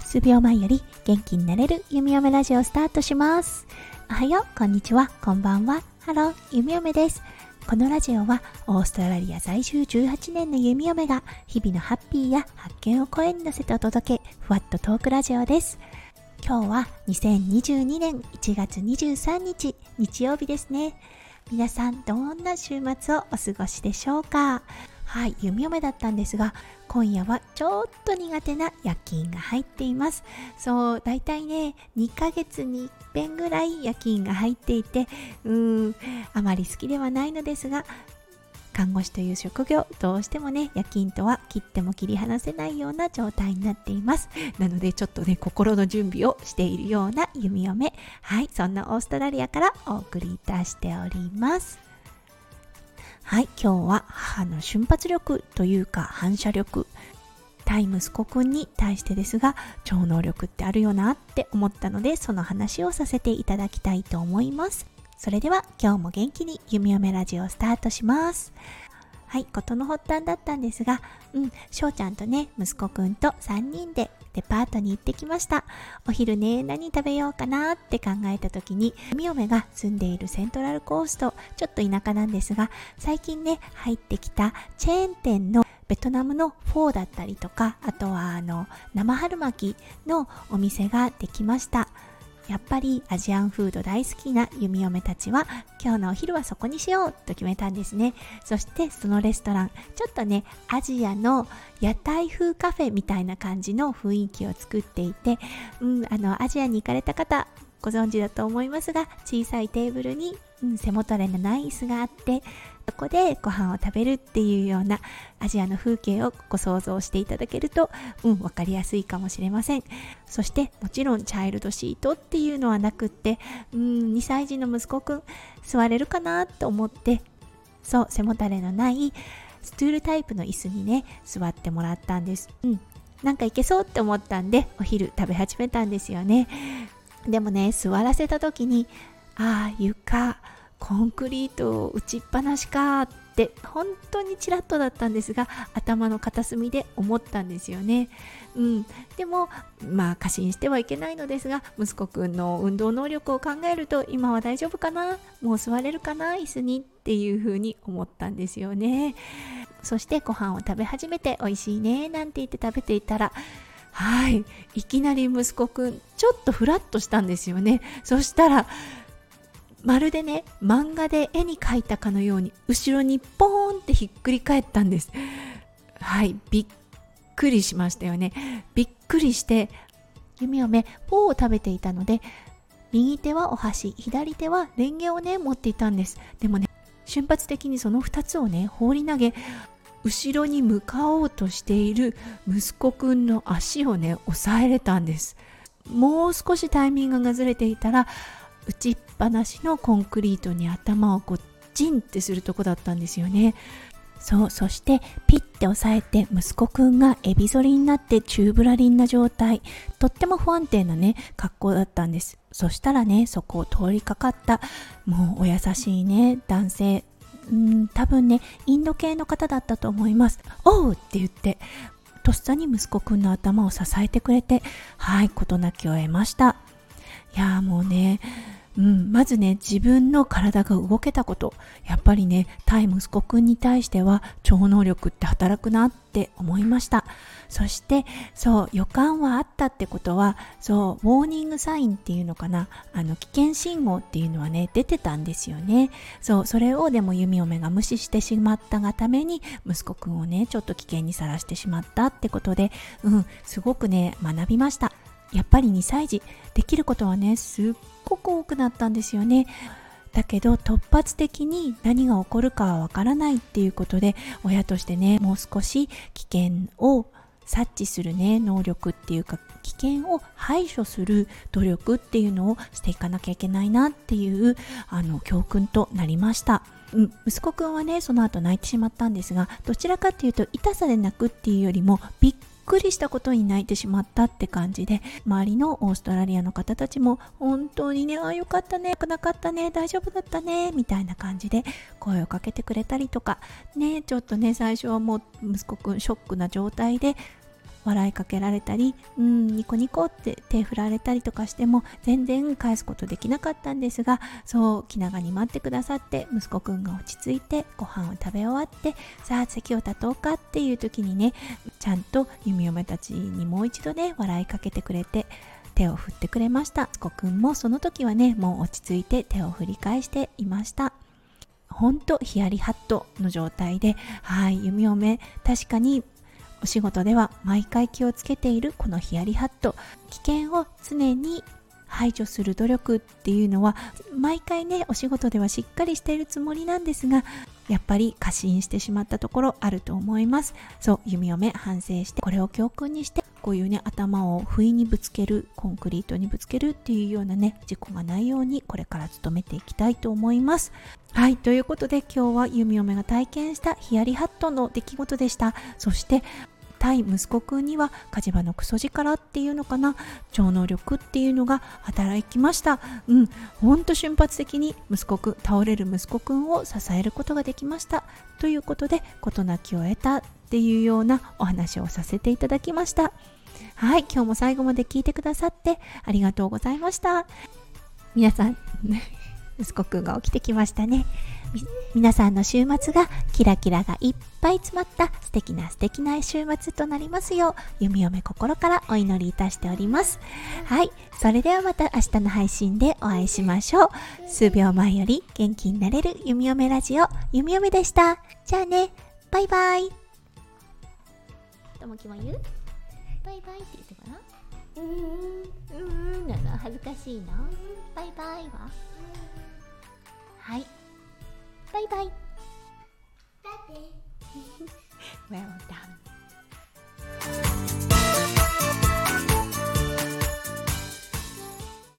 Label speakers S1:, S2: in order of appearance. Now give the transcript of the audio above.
S1: 数秒前より元気になれる弓嫁ラジオスタートします。おはようこんにちはこんばんは。ハロー弓嫁です。このラジオはオーストラリア在住18年の弓嫁が日々のハッピーや発見を声に乗せてお届けふわっとトークラジオです。今日は2022年1月23日日曜日ですね。皆さんどんな週末をお過ごしでしょうか？はい、弓嫁だったんですが、今夜はちょっと苦手な夜勤が入っています。そう、だいたいね、2ヶ月に1遍ぐらい夜勤が入っていて、うーん、あまり好きではないのですが、看護師という職業、どうしてもね、夜勤とは切っても切り離せないような状態になっています。なので、ちょっとね、心の準備をしているような弓嫁。はい、そんなオーストラリアからお送りいたしております。はい、今日は母の瞬発力というか反射力。対息子くんに対してですが、超能力ってあるよなって思ったので、その話をさせていただきたいと思います。それでは今日も元気に弓嫁ラジオスタートします。はい、ことの発端だったんですが、うん、翔ちゃんとね、息子くんと3人でデパートに行ってきました。お昼ね、何食べようかなって考えた時に、みおめが住んでいるセントラルコースト、ちょっと田舎なんですが、最近ね、入ってきたチェーン店のベトナムのフォーだったりとか、あとはあの、生春巻きのお店ができました。やっぱりアジアンフード大好きな弓嫁たちは今日のお昼はそこにしようと決めたんですね。そしてそのレストランちょっとねアジアの屋台風カフェみたいな感じの雰囲気を作っていて、うん、あのアジアに行かれた方ご存知だと思いますが小さいテーブルに、うん、背もたれのない椅子があってそこでご飯を食べるっていうようなアジアの風景をご想像していただけると、うん、分かりやすいかもしれません。そしてもちろんチャイルドシートっていうのはなくって、うん、2歳児の息子くん座れるかなと思って、そう、背もたれのないストゥールタイプの椅子にね、座ってもらったんです。うん。なんかいけそうって思ったんで、お昼食べ始めたんですよね。でもね、座らせた時に、ああ、床、コンクリート打ちっぱなしかって本当にちらっとだったんですが頭の片隅で思ったんですよね。うん、でもまあ過信してはいけないのですが息子くんの運動能力を考えると今は大丈夫かな？もう座れるかな？椅子にっていうふうに思ったんですよね。そしてご飯を食べ始めて美味しいねなんて言って食べていたらはい。いきなり息子くんちょっとフラッとしたんですよね。そしたらまるでね漫画で絵に描いたかのように後ろにポーンってひっくり返ったんです。はい。びっくりしましたよね。びっくりして弓嫁フォーを食べていたので右手はお箸左手はレンゲをね持っていたんです。でもね瞬発的にその2つをね放り投げ後ろに向かおうとしている息子くんの足をね押さえれたんです。もう少しタイミングがずれていたら打ちっぱなしのコンクリートに頭をこうジンってするとこだったんですよね。そうそしてピッて押さえて息子くんがエビ反りになってチューブラリンな状態。とっても不安定なね格好だったんです。そしたらねそこを通りかかったもうお優しいね男性うん多分ねインド系の方だったと思います。おう！って言ってとっさに息子くんの頭を支えてくれてはい事なきを得ました。いやもうねうん、まずね自分の体が動けたこと。やっぱりね対息子くんに対しては超能力って働くなって思いました。そしてそう予感はあったってことはそうウォーニングサインっていうのかな。あの危険信号っていうのはね出てたんですよね。そうそれをでも弓嫁が無視してしまったがために息子くんをねちょっと危険にさらしてしまったってことでうんすごくね学びました。やっぱり2歳児できることはねすっごく多くなったんですよねだけど突発的に何が起こるかはわからないっていうことで親としてねもう少し危険を察知するね能力っていうか危険を排除する努力っていうのをしていかなきゃいけないなっていうあの教訓となりました。息子くんはねその後泣いてしまったんですがどちらかっていうと痛さで泣くっていうよりもびっくりしたことに泣いてしまったって感じで周りのオーストラリアの方たちも本当にねああよかったねなかったね大丈夫だったねみたいな感じで声をかけてくれたりとかねちょっとね最初はもう息子くんショックな状態で笑いかけられたり、うん、ニコニコって手振られたりとかしても全然返すことできなかったんですがそう気長に待ってくださって息子くんが落ち着いてご飯を食べ終わってさあ席を立とうかっていう時にねちゃんと弓嫁たちにもう一度ね笑いかけてくれて手を振ってくれました。息子くんもその時はねもう落ち着いて手を振り返していました。ほんとヒヤリハットの状態ではい弓嫁確かにお仕事では毎回気をつけているこのヒヤリハット。危険を常に排除する努力っていうのは毎回ねお仕事ではしっかりしているつもりなんですがやっぱり過信してしまったところあると思います。そう弓嫁反省してこれを教訓にしてこういうね頭を不意にぶつけるコンクリートにぶつけるっていうようなね事故がないようにこれから努めていきたいと思います。はいということで今日は弓嫁が体験したヒヤリハットの出来事でした。そして対息子くんには火事場のクソ力っていうのかな？超能力っていうのが働きました。うん。ほんと瞬発的に息子くん倒れる息子くんを支えることができました。ということで事なきを得たっていうようなお話をさせていただきました。はい。今日も最後まで聞いてくださってありがとうございました。皆さん息子くんが起きてきましたね。皆さんの週末がキラキラがいっぱい詰まった素敵な素敵な週末となりますよう弓嫁心からお祈りいたしております。はいそれではまた明日の配信でお会いしましょう。数秒前より元気になれる弓嫁ラジオ弓嫁でした。じゃあねバイバイ。ともきも言う？バイバイって言ってかなうーんうーんなの恥ずかしいのバイバイは？はい。バイバイ。